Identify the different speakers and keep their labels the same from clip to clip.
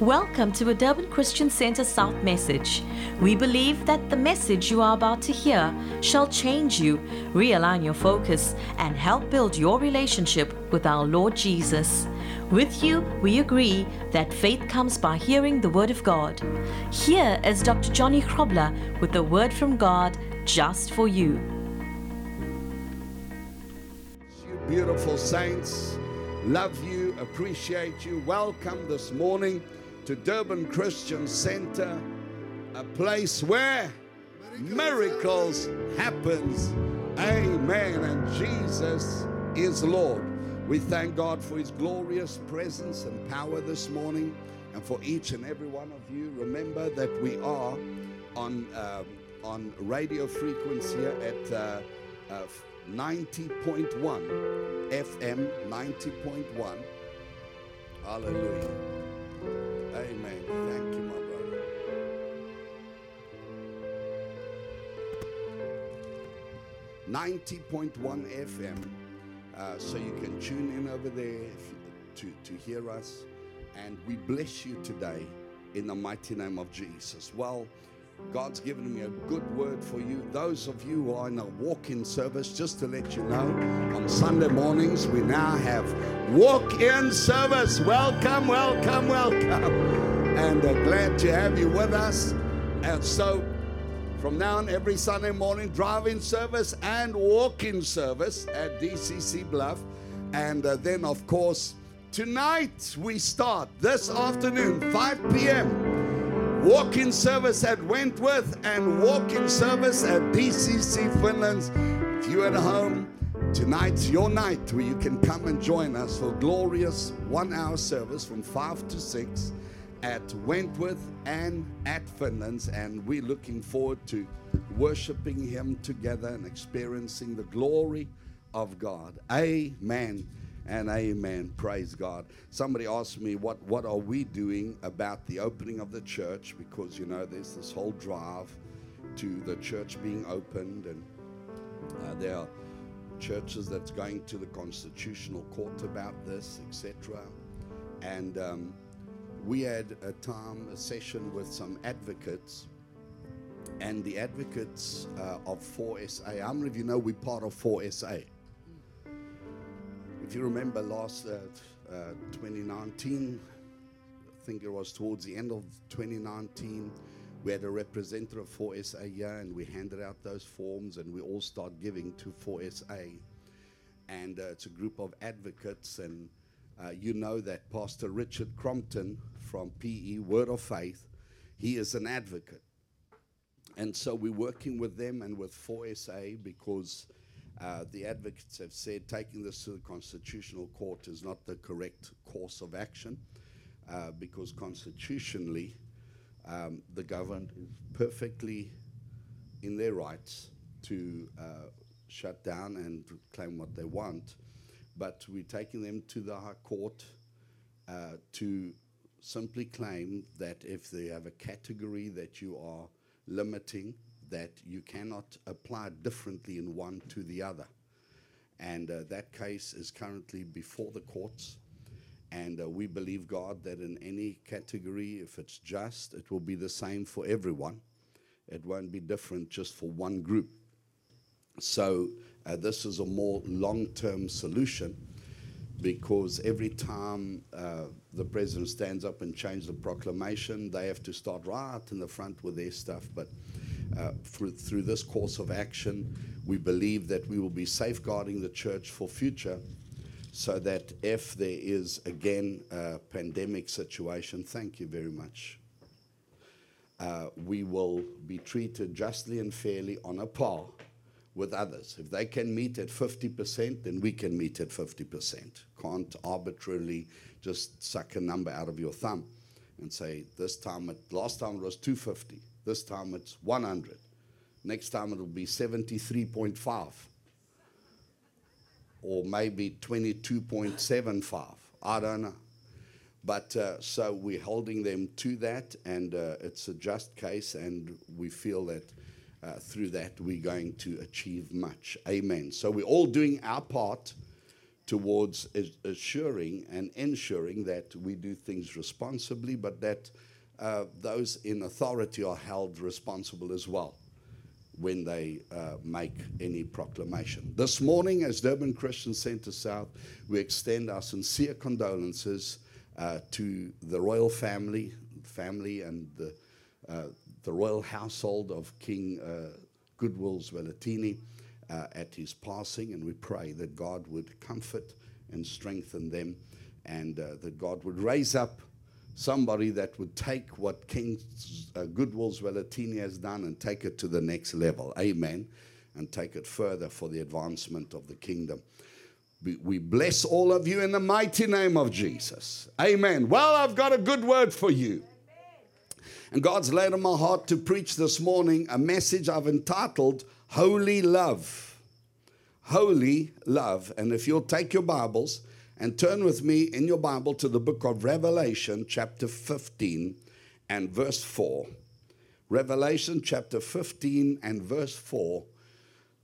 Speaker 1: Welcome to a Durban Christian Center South message. We believe that the message you are about to hear shall change you, realign your focus, and help build your relationship with our Lord Jesus. With you, we agree that faith comes by hearing the Word of God. Here is Dr. Johnny Krobler with the Word from God just for you.
Speaker 2: You beautiful saints, love you, appreciate you. Welcome this morning to Durban Christian Center, a place where miracles happens. Amen. And Jesus is Lord. We thank God for his glorious presence and power this morning and for each and every one of you. Remember that we are on um, on radio frequency here at uh, uh, 90.1 FM 90.1. Hallelujah. Amen. Thank you, my brother. Ninety point one FM, uh, so you can tune in over there to to hear us, and we bless you today in the mighty name of Jesus. Well. God's given me a good word for you. Those of you who are in a walk in service, just to let you know, on Sunday mornings we now have walk in service. Welcome, welcome, welcome. And uh, glad to have you with us. And so, from now on, every Sunday morning, drive in service and walk in service at DCC Bluff. And uh, then, of course, tonight we start this afternoon, 5 p.m walk in service at Wentworth and walk in service at DCC Finland. If you're at home, tonight's your night where you can come and join us for glorious one hour service from 5 to 6 at Wentworth and at Finland's. And we're looking forward to worshiping Him together and experiencing the glory of God. Amen and amen. Praise God. Somebody asked me, what, what are we doing about the opening of the church? Because, you know, there's this whole drive to the church being opened, and uh, there are churches that's going to the constitutional court about this, etc. And um, we had a time, a session with some advocates. And the advocates uh, of FOR SA, how many of you know we're part of FOR SA? If you remember last uh, uh, 2019, I think it was towards the end of 2019, we had a representative for SA here and we handed out those forms and we all start giving to FOR SA. And uh, it's a group of advocates and uh, you know that Pastor Richard Crompton from PE, Word of Faith, he is an advocate. And so we're working with them and with FOR SA because uh, the advocates have said taking this to the Constitutional Court is not the correct course of action uh, because constitutionally um, the government is perfectly in their rights to uh, shut down and claim what they want. But we're taking them to the High Court uh, to simply claim that if they have a category that you are limiting, that you cannot apply differently in one to the other. And uh, that case is currently before the courts. And uh, we believe, God, that in any category, if it's just, it will be the same for everyone. It won't be different just for one group. So, uh, this is a more long term solution because every time uh, the president stands up and changes the proclamation, they have to start right in the front with their stuff. But through, through this course of action, we believe that we will be safeguarding the church for future so that if there is again a pandemic situation, thank you very much, uh, we will be treated justly and fairly on a par with others. If they can meet at 50%, then we can meet at 50%. Can't arbitrarily just suck a number out of your thumb and say, this time, last time it was 250. This time it's 100. Next time it'll be 73.5 or maybe 22.75. I don't know. But uh, so we're holding them to that, and uh, it's a just case, and we feel that uh, through that we're going to achieve much. Amen. So we're all doing our part towards assuring and ensuring that we do things responsibly, but that uh, those in authority are held responsible as well when they uh, make any proclamation. This morning, as Durban Christian Centre South, we extend our sincere condolences uh, to the royal family, family and the, uh, the royal household of King uh, Goodwill Zwelithini uh, at his passing, and we pray that God would comfort and strengthen them, and that God would raise up somebody that would take what King uh, Goodwill Zwelithini has done and take it to the next level. Amen. And take it further for the advancement of the kingdom. We bless all of you in the mighty name of Jesus. Amen. Well, I've got a good word for you. And God's laid on my heart to preach this morning a message I've entitled Holy Love. Holy Love. And if you'll take your Bibles and turn with me in your Bible to the book of Revelation, chapter 15 and verse 4. Revelation chapter 15 and verse 4.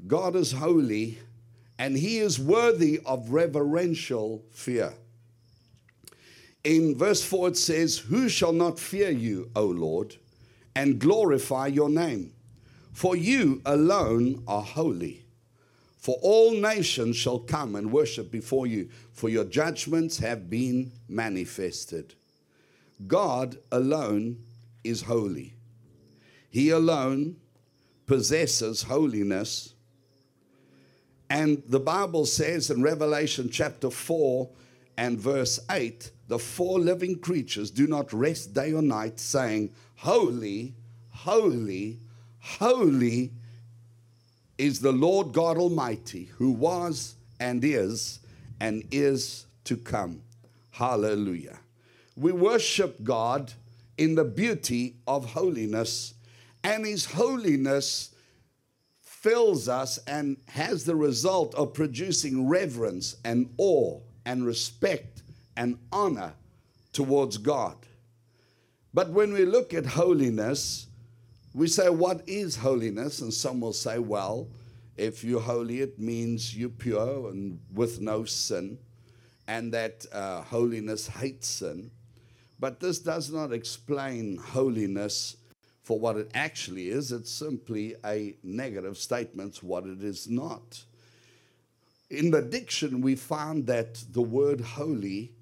Speaker 2: God is holy and he is worthy of reverential fear. In verse 4, it says, Who shall not fear you, O Lord, and glorify your name? For you alone are holy. For all nations shall come and worship before you, for your judgments have been manifested. God alone is holy. He alone possesses holiness. And the Bible says in Revelation chapter 4 and verse 8 the four living creatures do not rest day or night, saying, Holy, holy, holy is the Lord God Almighty, who was and is and is to come. Hallelujah. We worship God in the beauty of holiness, and His holiness fills us and has the result of producing reverence and awe and respect and honor towards God. But when we look at holiness, we say, What is holiness? And some will say, Well, if you're holy, it means you're pure and with no sin, and that uh, holiness hates sin. But this does not explain holiness for what it actually is. It's simply a negative statement, what it is not. In the diction, we found that the word holy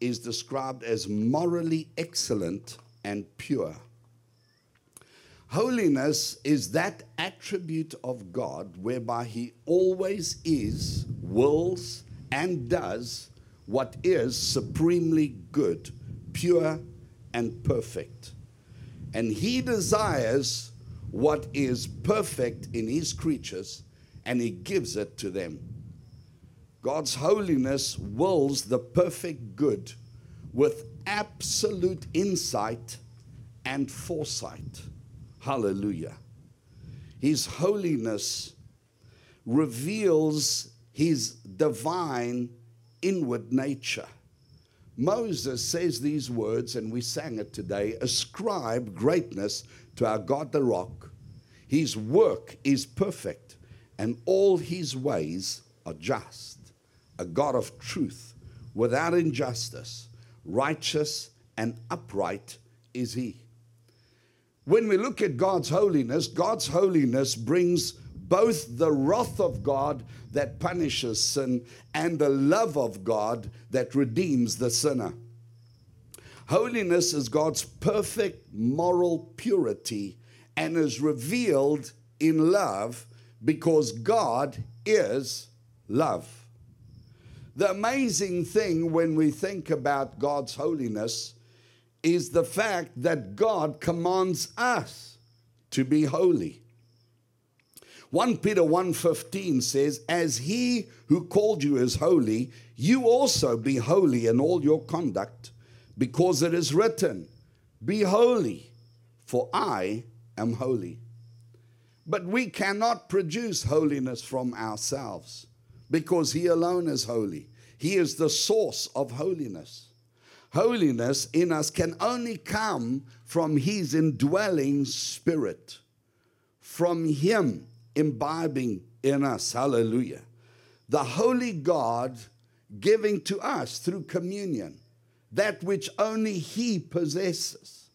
Speaker 2: is described as morally excellent and pure. Holiness is that attribute of God whereby He always is, wills, and does what is supremely good, pure, and perfect. And He desires what is perfect in His creatures, and He gives it to them. God's holiness wills the perfect good with absolute insight and foresight. Hallelujah. His holiness reveals his divine inward nature. Moses says these words, and we sang it today ascribe greatness to our God the rock. His work is perfect, and all his ways are just a God of truth, without injustice, righteous and upright is He. When we look at God's holiness, God's holiness brings both the wrath of God that punishes sin and the love of God that redeems the sinner. Holiness is God's perfect moral purity and is revealed in love because God is love. The amazing thing when we think about God's holiness is the fact that God commands us to be holy. 1 Peter 1:15 says as he who called you is holy you also be holy in all your conduct because it is written be holy for I am holy. But we cannot produce holiness from ourselves because He alone is holy. He is the source of holiness. Holiness in us can only come from His indwelling spirit, from Him imbibing in us. Hallelujah. The Holy God giving to us through communion that which only He possesses,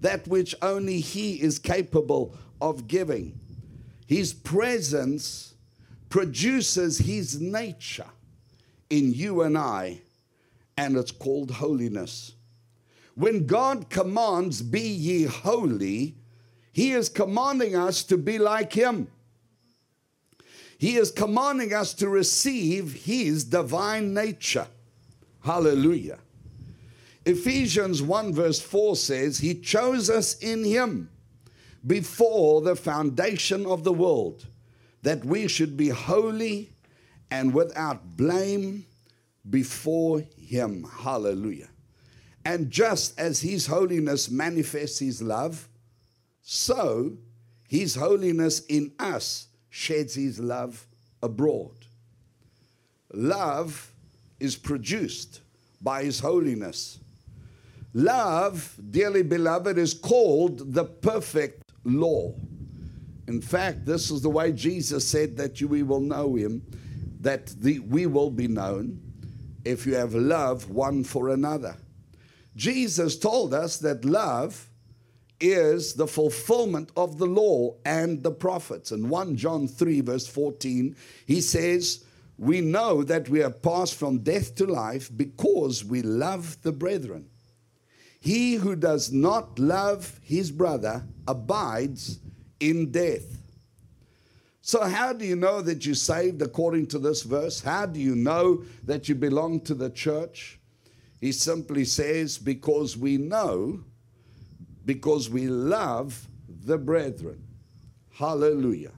Speaker 2: that which only He is capable of giving. His presence produces His nature in you and I, and it's called holiness. When God commands, Be ye holy, He is commanding us to be like Him. He is commanding us to receive His divine nature. Hallelujah. Ephesians 1 verse 4 says, He chose us in Him before the foundation of the world, that we should be holy and without blame before Him. Hallelujah. And just as His holiness manifests His love, so His holiness in us sheds his love abroad. Love is produced by his holiness. Love, dearly beloved, is called the perfect law. In fact, this is the way Jesus said that we will know him, that the, we will be known if you have love one for another. Jesus told us that love is the fulfillment of the law and the prophets. In 1 John 3, verse 14, he says, We know that we have passed from death to life because we love the brethren. He who does not love his brother abides in death. So, how do you know that you're saved according to this verse? How do you know that you belong to the church? He simply says, Because we know because we love the brethren. Hallelujah.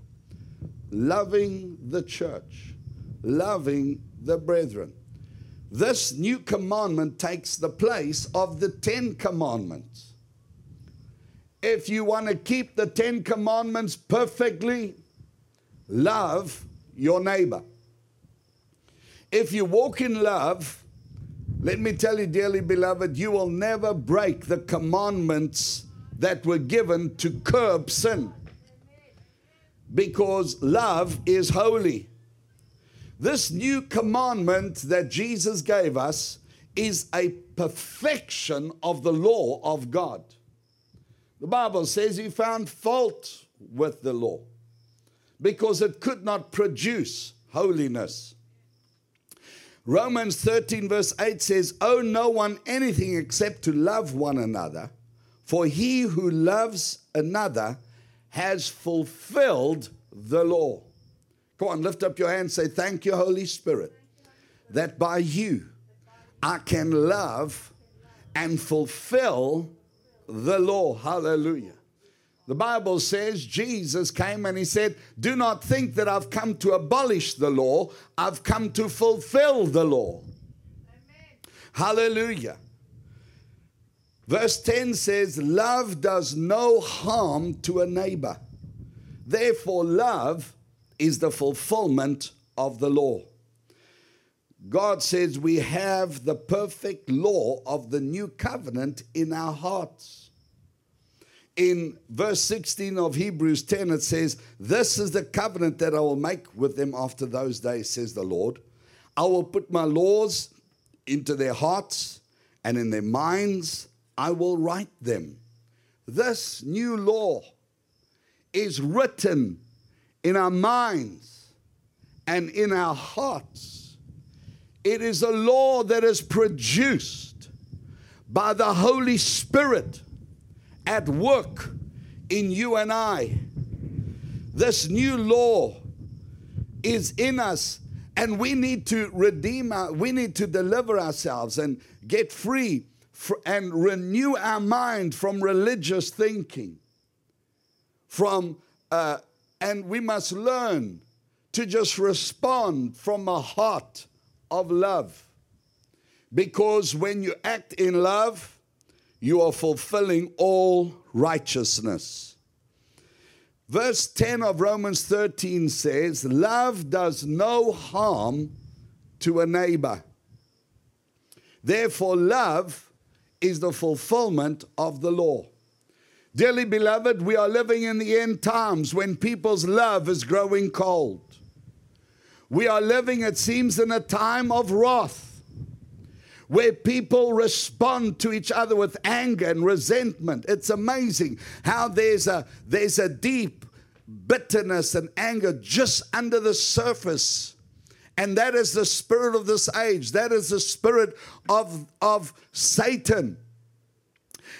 Speaker 2: Loving the church, loving the brethren. This new commandment takes the place of the Ten Commandments. If you want to keep the Ten Commandments perfectly, love your neighbor. If you walk in love, let me tell you, dearly beloved, you will never break the commandments that were given to curb sin. Because love is holy. This new commandment that Jesus gave us is a perfection of the law of God. The Bible says he found fault with the law because it could not produce holiness. Romans 13, verse 8 says, Owe no one anything except to love one another, for he who loves another has fulfilled the law. Come on, lift up your hand say, Thank you, Holy Spirit, that by you I can love and fulfill the law. Hallelujah. The Bible says Jesus came and he said, Do not think that I've come to abolish the law, I've come to fulfill the law. Amen. Hallelujah. Verse 10 says, Love does no harm to a neighbor. Therefore, love is the fulfillment of the law. God says we have the perfect law of the new covenant in our hearts in verse 16 of Hebrews 10, it says, This is the covenant that I will make with them after those days, says the Lord. I will put my laws into their hearts, and in their minds I will write them. This new law is written in our minds and in our hearts. It is a law that is produced by the Holy Spirit at work in you and I. This new law is in us, and we need to redeem, our, we need to deliver ourselves and get free and renew our mind from religious thinking. From, uh, and we must learn to just respond from a heart of love. Because when you act in love, you are fulfilling all righteousness. Verse 10 of Romans 13 says, Love does no harm to a neighbor. Therefore, love is the fulfillment of the law. Dearly beloved, we are living in the end times when people's love is growing cold. We are living, it seems, in a time of wrath where people respond to each other with anger and resentment. It's amazing how there's a, there's a deep bitterness and anger just under the surface. And that is the spirit of this age. That is the spirit of, of Satan.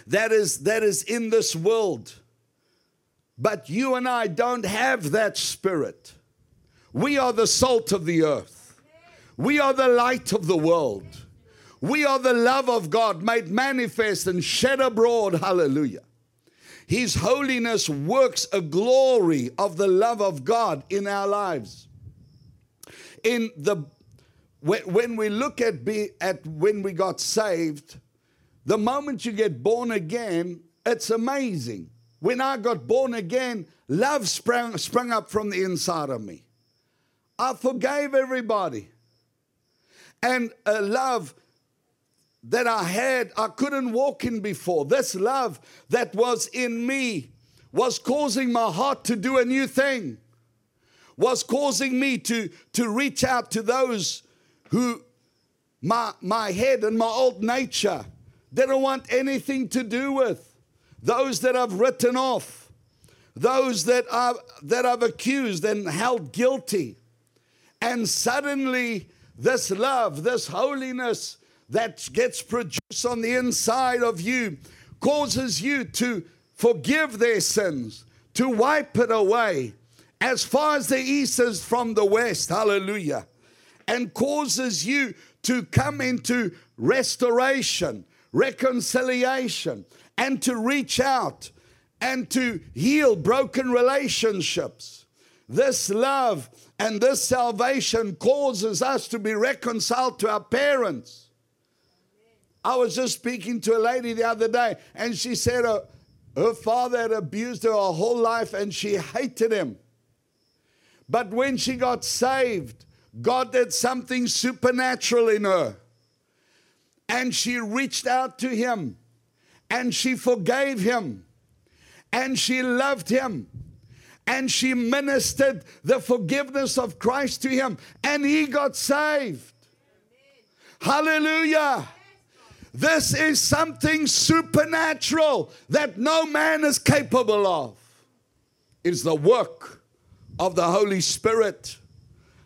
Speaker 2: That is, that is in this world. But you and I don't have that spirit. We are the salt of the earth. We are the light of the world. We are the love of God made manifest and shed abroad. Hallelujah. His holiness works a glory of the love of God in our lives. In the when we look at be at when we got saved, the moment you get born again, it's amazing. When I got born again, love sprang, sprung up from the inside of me. I forgave everybody. And a love that I had, I couldn't walk in before. This love that was in me was causing my heart to do a new thing, was causing me to, to reach out to those who my, my head and my old nature didn't want anything to do with those that I've written off, those that I've, that I've accused and held guilty. And suddenly, this love, this holiness that gets produced on the inside of you causes you to forgive their sins, to wipe it away as far as the east is from the west. Hallelujah. And causes you to come into restoration, reconciliation, and to reach out and to heal broken relationships. This love and this salvation causes us to be reconciled to our parents. I was just speaking to a lady the other day, and she said her, her father had abused her her whole life and she hated him. But when she got saved, God did something supernatural in her. And she reached out to him and she forgave him and she loved him and she ministered the forgiveness of Christ to him and he got saved. Hallelujah. This is something supernatural that no man is capable of. It's the work of the Holy Spirit.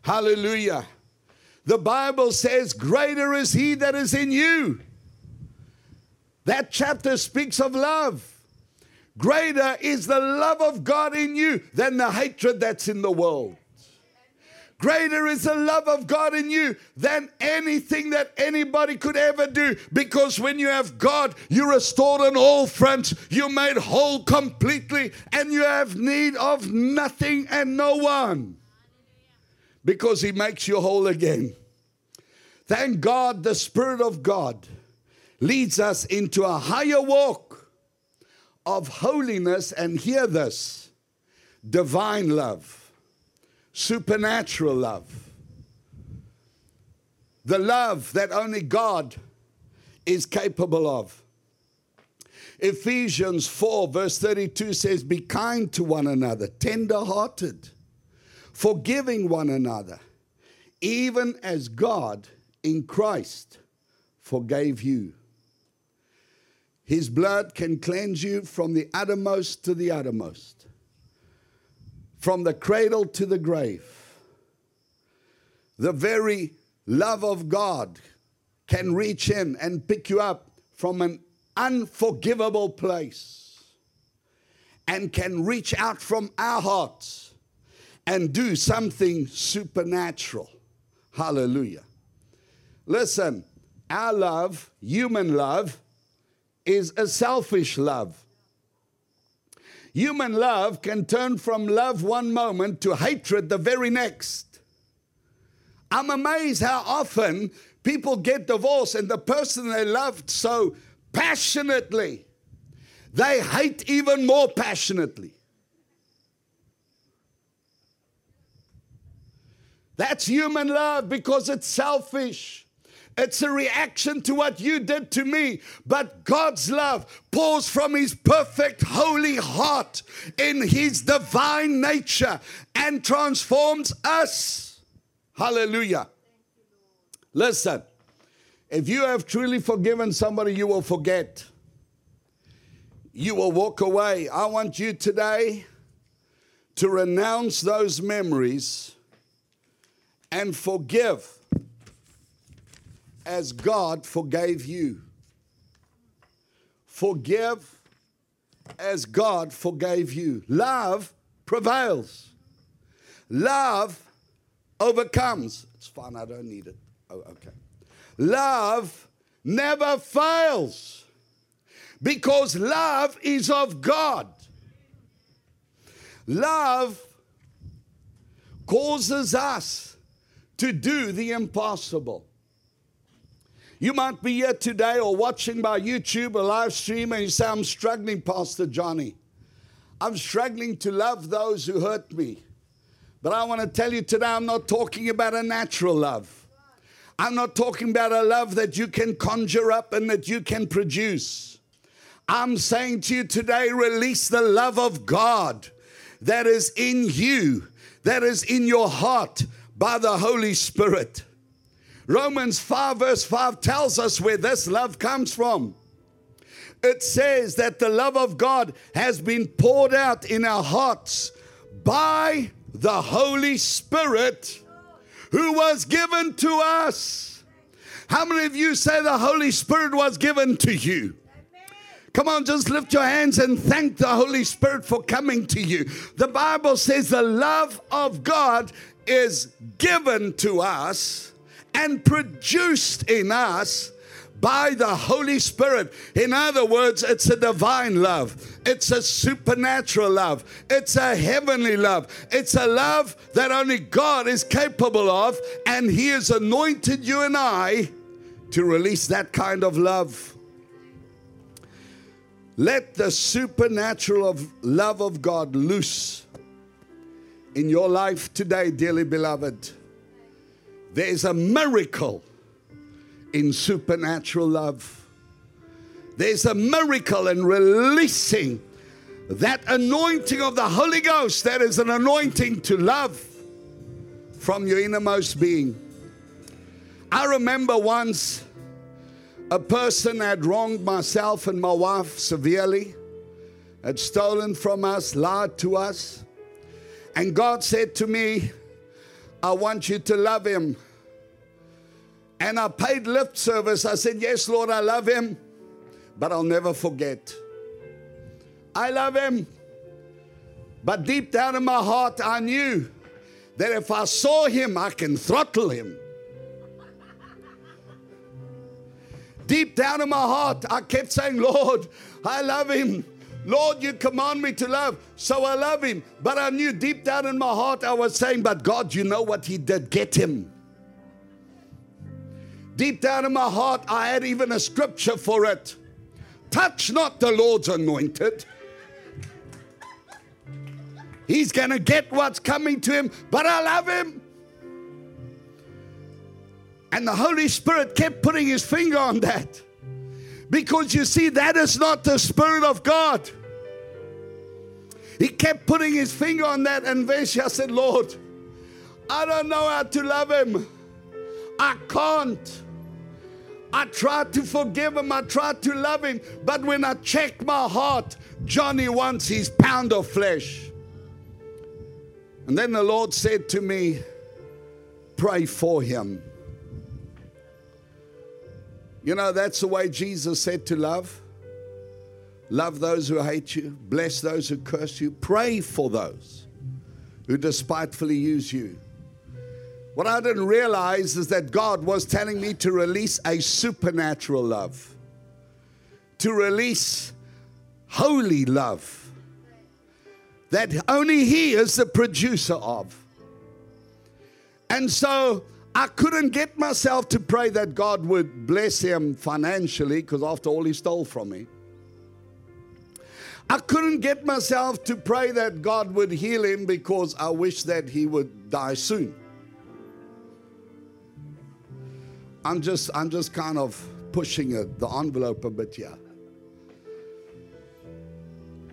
Speaker 2: Hallelujah. The Bible says, Greater is he that is in you that chapter speaks of love. Greater is the love of God in you than the hatred that's in the world. Greater is the love of God in you than anything that anybody could ever do. Because when you have God, you're restored on all fronts. You're made whole completely, and you have need of nothing and no one. Because He makes you whole again. Thank God, the Spirit of God leads us into a higher walk of holiness. And hear this divine love, supernatural love, the love that only God is capable of. Ephesians 4, verse 32 says, Be kind to one another, tender hearted, forgiving one another, even as God in Christ forgave you. His blood can cleanse you from the uttermost to the uttermost, from the cradle to the grave. The very love of God can reach in and pick you up from an unforgivable place and can reach out from our hearts and do something supernatural. Hallelujah. Listen, our love, human love, is a selfish love. Human love can turn from love one moment to hatred the very next. I'm amazed how often people get divorced and the person they loved so passionately, they hate even more passionately. That's human love because it's selfish. It's a reaction to what you did to me. But God's love pours from His perfect, holy heart in His divine nature and transforms us. Hallelujah. Listen, if you have truly forgiven somebody, you will forget. You will walk away. I want you today to renounce those memories and forgive as God forgave you. Forgive as God forgave you. Love prevails. Love overcomes. It's fine, I don't need it. Oh, okay. Love never fails because love is of God. Love causes us to do the impossible. You might be here today or watching by YouTube or live stream and you say, I'm struggling, Pastor Johnny. I'm struggling to love those who hurt me. But I want to tell you today, I'm not talking about a natural love. I'm not talking about a love that you can conjure up and that you can produce. I'm saying to you today, release the love of God that is in you, that is in your heart by the Holy Spirit. Romans 5, verse 5 tells us where this love comes from. It says that the love of God has been poured out in our hearts by the Holy Spirit who was given to us. How many of you say the Holy Spirit was given to you? Come on, just lift your hands and thank the Holy Spirit for coming to you. The Bible says the love of God is given to us and produced in us by the Holy Spirit. In other words, it's a divine love, it's a supernatural love, it's a heavenly love, it's a love that only God is capable of, and He has anointed you and I to release that kind of love. Let the supernatural of love of God loose in your life today, dearly beloved. There is a miracle in supernatural love. There's a miracle in releasing that anointing of the Holy Ghost that is an anointing to love from your innermost being. I remember once a person had wronged myself and my wife severely, had stolen from us, lied to us. And God said to me, I want you to love him and I paid lip service. I said, Yes, Lord, I love him, but I'll never forget. I love him. But deep down in my heart, I knew that if I saw him, I can throttle him. Deep down in my heart, I kept saying, Lord, I love him. Lord, you command me to love, so I love him. But I knew deep down in my heart, I was saying, But God, you know what he did? Get him. Deep down in my heart, I had even a scripture for it. Touch not the Lord's anointed. He's going to get what's coming to him, but I love him. And the Holy Spirit kept putting his finger on that. Because you see, that is not the Spirit of God. He kept putting his finger on that, and Vesha said, Lord, I don't know how to love him. I can't. I tried to forgive him, I tried to love him, but when I checked my heart, Johnny wants his pound of flesh. And then the Lord said to me, Pray for him. You know, that's the way Jesus said to love. Love those who hate you, bless those who curse you, pray for those who despitefully use you. What I didn't realize is that God was telling me to release a supernatural love, to release holy love that only He is the producer of. And so I couldn't get myself to pray that God would bless him financially, because after all, he stole from me. I couldn't get myself to pray that God would heal him because I wish that he would die soon. I'm just, I'm just kind of pushing it, the envelope a bit here.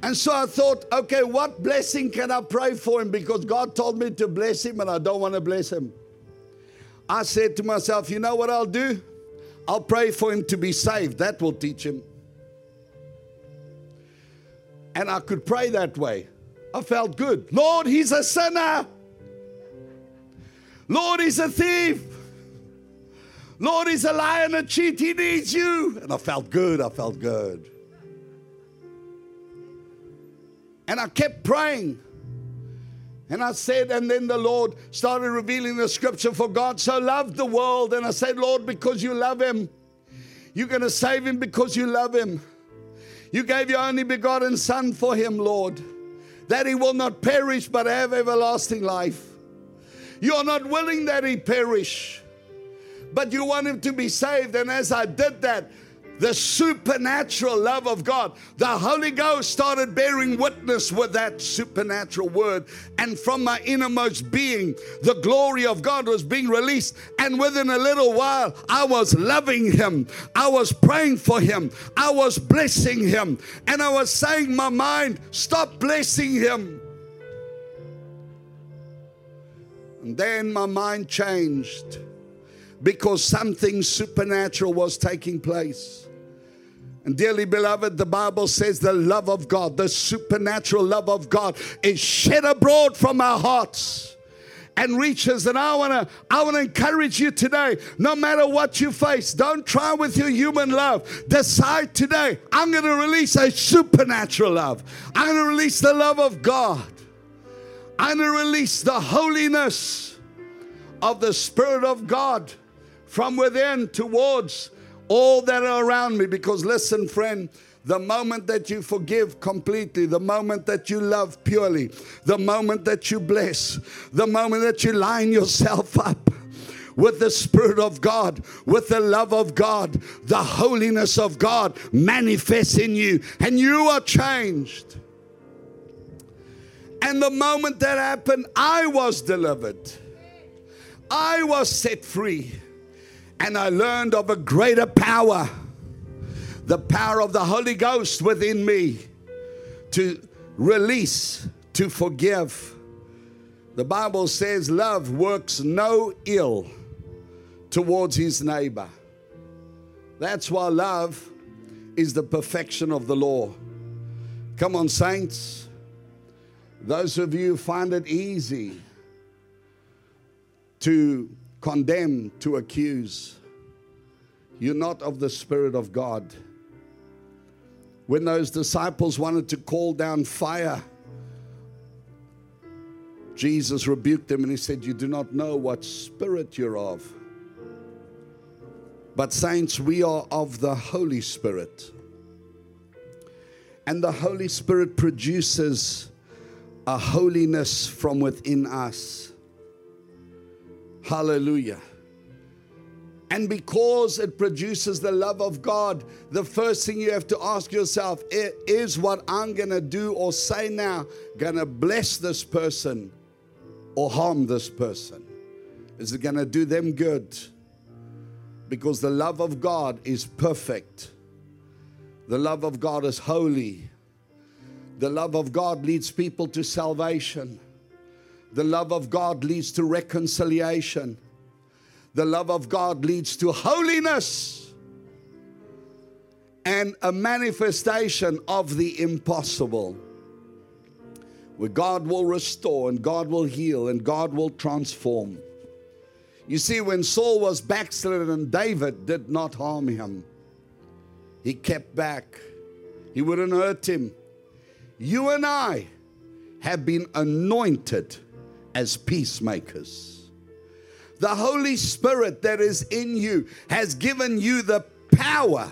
Speaker 2: And so I thought, okay, what blessing can I pray for him? Because God told me to bless him and I don't want to bless him. I said to myself, you know what I'll do? I'll pray for him to be saved. That will teach him. And I could pray that way. I felt good. Lord, he's a sinner. Lord, he's a thief. Lord, he's a liar and a cheat. He needs you. And I felt good. I felt good. And I kept praying. And I said, and then the Lord started revealing the scripture for God so loved the world. And I said, Lord, because you love him, you're going to save him because you love him. You gave your only begotten Son for him, Lord, that he will not perish but have everlasting life. You are not willing that he perish, but you want him to be saved. And as I did that, the supernatural love of God. The Holy Ghost started bearing witness with that supernatural word. And from my innermost being, the glory of God was being released. And within a little while, I was loving Him. I was praying for Him. I was blessing Him. And I was saying, My mind, stop blessing Him. And then my mind changed because something supernatural was taking place. And dearly beloved, the Bible says the love of God, the supernatural love of God, is shed abroad from our hearts and reaches. And I want to I want to encourage you today, no matter what you face, don't try with your human love. Decide today, I'm to release a supernatural love. I'm to release the love of God. I'm to release the holiness of the Spirit of God from within towards all that are around me. Because listen, friend, the moment that you forgive completely, the moment that you love purely, the moment that you bless, the moment that you line yourself up with the Spirit of God, with the love of God, the holiness of God manifests in you, and you are changed. And the moment that happened, I was delivered, I was set free and I learned of a greater power the power of the Holy Ghost within me to release, to forgive. The Bible says love works no ill towards his neighbor. That's why love is the perfection of the law. Come on, saints. Those of you find it easy to condemn, to accuse. You're not of the Spirit of God. When those disciples wanted to call down fire, Jesus rebuked them and he said, You do not know what spirit you're of. But, saints, we are of the Holy Spirit. And the Holy Spirit produces a holiness from within us. Hallelujah. And because it produces the love of God, the first thing you have to ask yourself is what I'm going to do or say now going to bless this person or harm this person? Is it going to do them good? Because the love of God is perfect. The love of God is holy. The love of God leads people to salvation. The love of God leads to reconciliation. The love of God leads to holiness and a manifestation of the impossible. Where God will restore and God will heal and God will transform. You see, when Saul was backslidden and David did not harm him, he kept back. He wouldn't hurt him. You and I have been anointed as peacemakers. The Holy Spirit that is in you has given you the power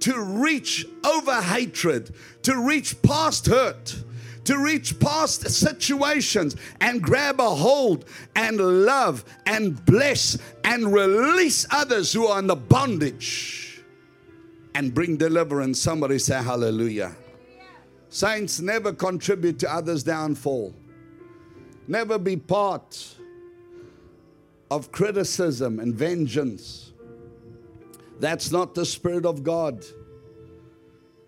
Speaker 2: to reach over hatred, to reach past hurt, to reach past situations and grab a hold and love and bless and release others who are in the bondage and bring deliverance. Somebody say hallelujah. Saints never contribute to others' downfall. Never be part of criticism and vengeance. That's not the Spirit of God.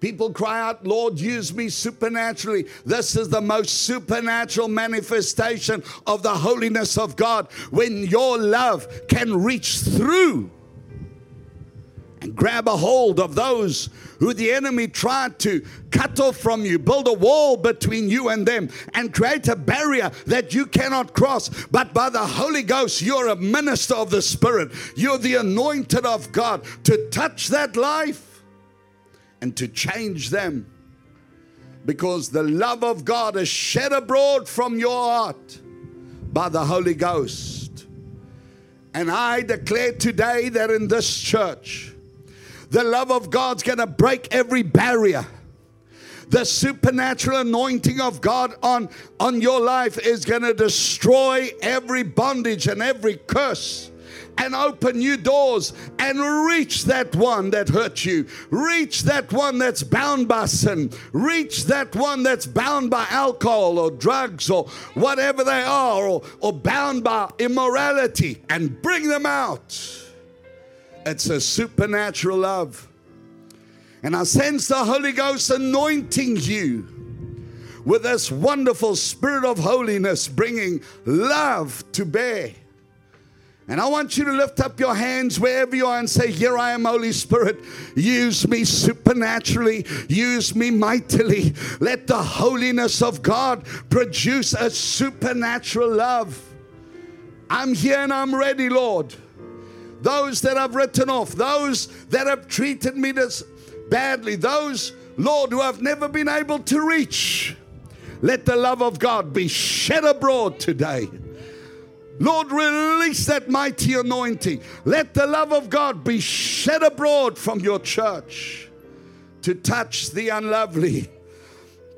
Speaker 2: People cry out, Lord, use me supernaturally. This is the most supernatural manifestation of the holiness of God when your love can reach through grab a hold of those who the enemy tried to cut off from you, build a wall between you and them, and create a barrier that you cannot cross. But by the Holy Ghost, you're a minister of the Spirit, you're the anointed of God to touch that life and to change them. Because the love of God is shed abroad from your heart by the Holy Ghost. And I declare today that in this church, the love of God's going to break every barrier. The supernatural anointing of God on, on your life is going to destroy every bondage and every curse and open new doors and reach that one that hurt you. Reach that one that's bound by sin. Reach that one that's bound by alcohol or drugs or whatever they are or, or bound by immorality and bring them out. It's a supernatural love. And I sense the Holy Ghost anointing you with this wonderful spirit of holiness, bringing love to bear. And I want you to lift up your hands wherever you are and say, Here I am, Holy Spirit. Use me supernaturally, use me mightily. Let the holiness of God produce a supernatural love. I'm here and I'm ready, Lord those that I've written off, those that have treated me this badly, those, Lord, who I've never been able to reach. Let the love of God be shed abroad today. Lord, release that mighty anointing. Let the love of God be shed abroad from your church to touch the unlovely,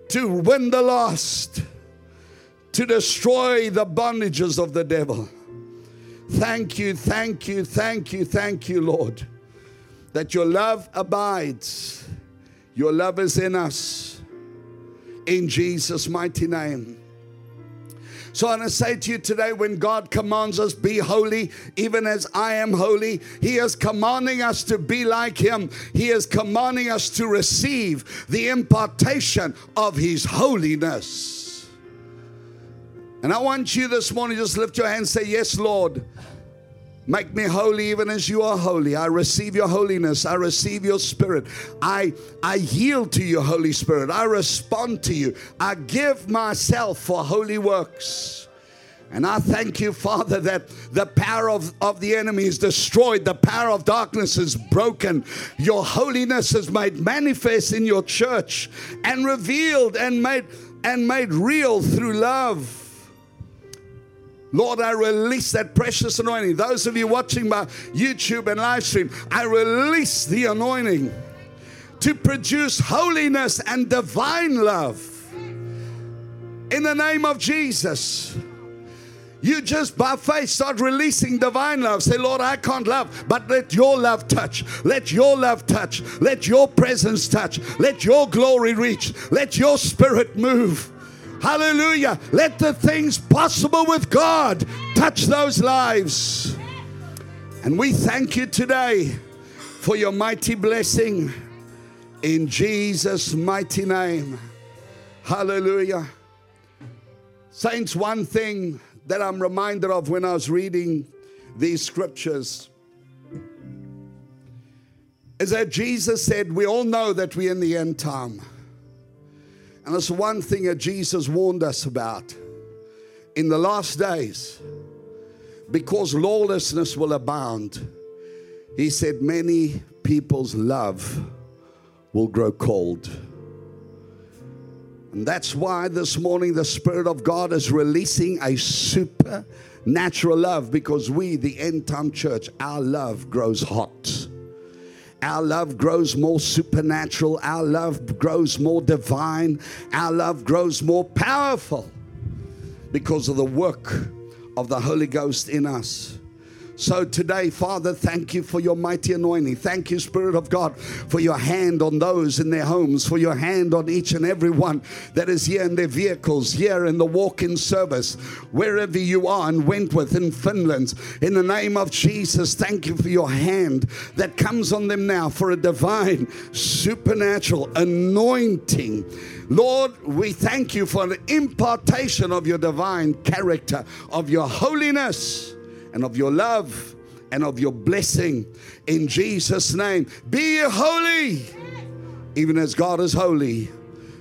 Speaker 2: to win the lost, to destroy the bondages of the devil. Thank you, thank you, thank you, thank you, Lord, that your love abides. Your love is in us. In Jesus' mighty name. So I want to say to you today when God commands us, be holy, even as I am holy, He is commanding us to be like Him. He is commanding us to receive the impartation of His holiness. And I want you this morning just lift your hand and say, Yes, Lord. Make me holy even as you are holy. I receive your holiness. I receive your spirit. I, I yield to you, Holy Spirit. I respond to you. I give myself for holy works. And I thank you, Father, that the power of, of the enemy is destroyed, the power of darkness is broken. Your holiness is made manifest in your church and revealed and made and made real through love. Lord, I release that precious anointing. Those of you watching by YouTube and live stream, I release the anointing to produce holiness and divine love. In the name of Jesus. You just by faith start releasing divine love. Say, Lord, I can't love, but let your love touch. Let your love touch. Let your presence touch. Let your glory reach. Let your spirit move. Hallelujah. Let the things possible with God touch those lives. And we thank you today for your mighty blessing in Jesus' mighty name. Hallelujah. Saints, one thing that I'm reminded of when I was reading these scriptures is that Jesus said, We all know that we're in the end time. And that's one thing that Jesus warned us about. In the last days, because lawlessness will abound, he said, many people's love will grow cold. And that's why this morning the Spirit of God is releasing a supernatural love because we, the end time church, our love grows hot. Our love grows more supernatural. Our love grows more divine. Our love grows more powerful because of the work of the Holy Ghost in us. So today, Father, thank you for your mighty anointing. Thank you, Spirit of God, for your hand on those in their homes, for your hand on each and every one that is here in their vehicles, here in the walk in service, wherever you are in Wentworth, in Finland. In the name of Jesus, thank you for your hand that comes on them now for a divine, supernatural anointing. Lord, we thank you for the impartation of your divine character, of your holiness and of your love and of your blessing in Jesus' name. Be holy, even as God is holy.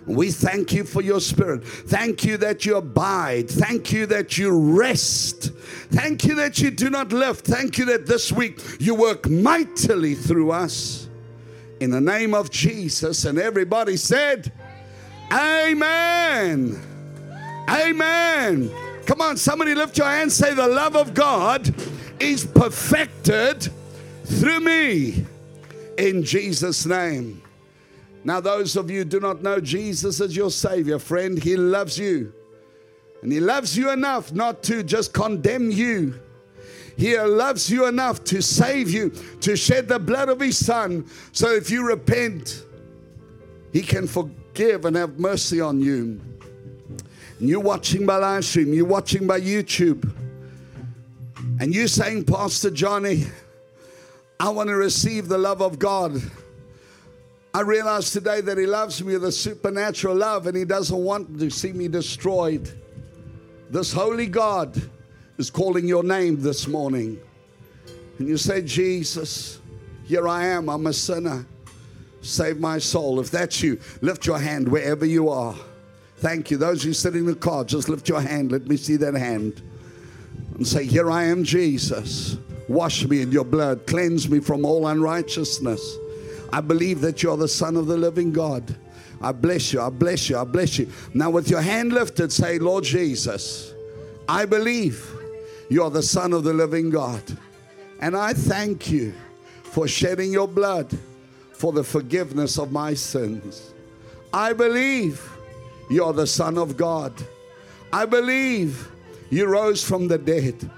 Speaker 2: We thank you for your spirit. Thank you that you abide. Thank you that you rest. Thank you that you do not lift. Thank you that this week you work mightily through us. In the name of Jesus. And everybody said, Amen. Amen. Come on, somebody lift your hand. Say, The love of God is perfected through me in Jesus' name. Now, those of you do not know Jesus as your Savior, friend, He loves you. And He loves you enough not to just condemn you. He loves you enough to save you, to shed the blood of His Son. So if you repent, He can forgive and have mercy on you. And you're watching by live stream, you're watching by YouTube, and you're saying, Pastor Johnny, I want to receive the love of God. I realize today that He loves me with a supernatural love and He doesn't want to see me destroyed. This holy God is calling your name this morning. And you say, Jesus, here I am, I'm a sinner. Save my soul. If that's you, lift your hand wherever you are. Thank you. Those who sitting in the car, just lift your hand. Let me see that hand. And say, Here I am, Jesus. Wash me in your blood. Cleanse me from all unrighteousness. I believe that you're the Son of the living God. I bless you. I bless you. I bless you. Now, with your hand lifted, say, Lord Jesus, I believe you're the Son of the living God. And I thank you for shedding your blood for the forgiveness of my sins. I believe you're the Son of God. I believe you rose from the dead.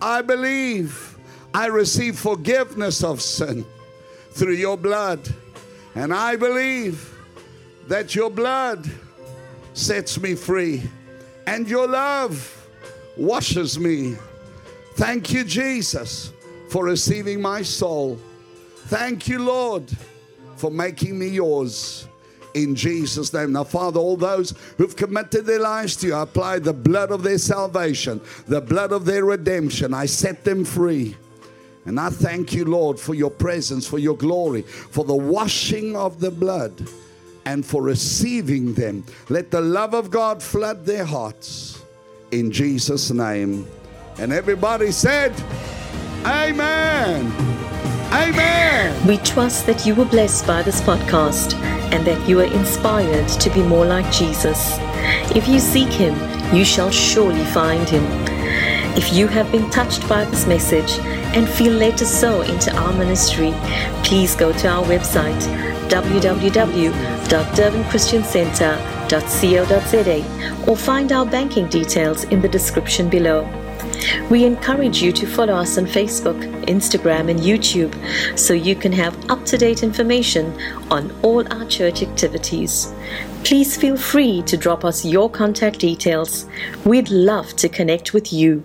Speaker 2: I believe I receive forgiveness of sin through your blood. And I believe that your blood sets me free and your love washes me. Thank you, Jesus, for receiving my soul. Thank you, Lord, for making me yours in Jesus' name. Now, Father, all those who've committed their lives to you, I apply the blood of their salvation, the blood of their redemption. I set them free. And I thank you, Lord, for your presence, for your glory, for the washing of the blood, and for receiving them. Let the love of God flood their hearts in Jesus' name. And everybody said, Amen. Amen.
Speaker 1: We trust that you were blessed by this podcast and that you are inspired to be more like Jesus. If you seek him, you shall surely find him. If you have been touched by this message and feel led to sow into our ministry, please go to our website www.durbanchristiancenter.co.za or find our banking details in the description below. We encourage you to follow us on Facebook, Instagram, and YouTube so you can have up to date information on all our church activities. Please feel free to drop us your contact details. We'd love to connect with you.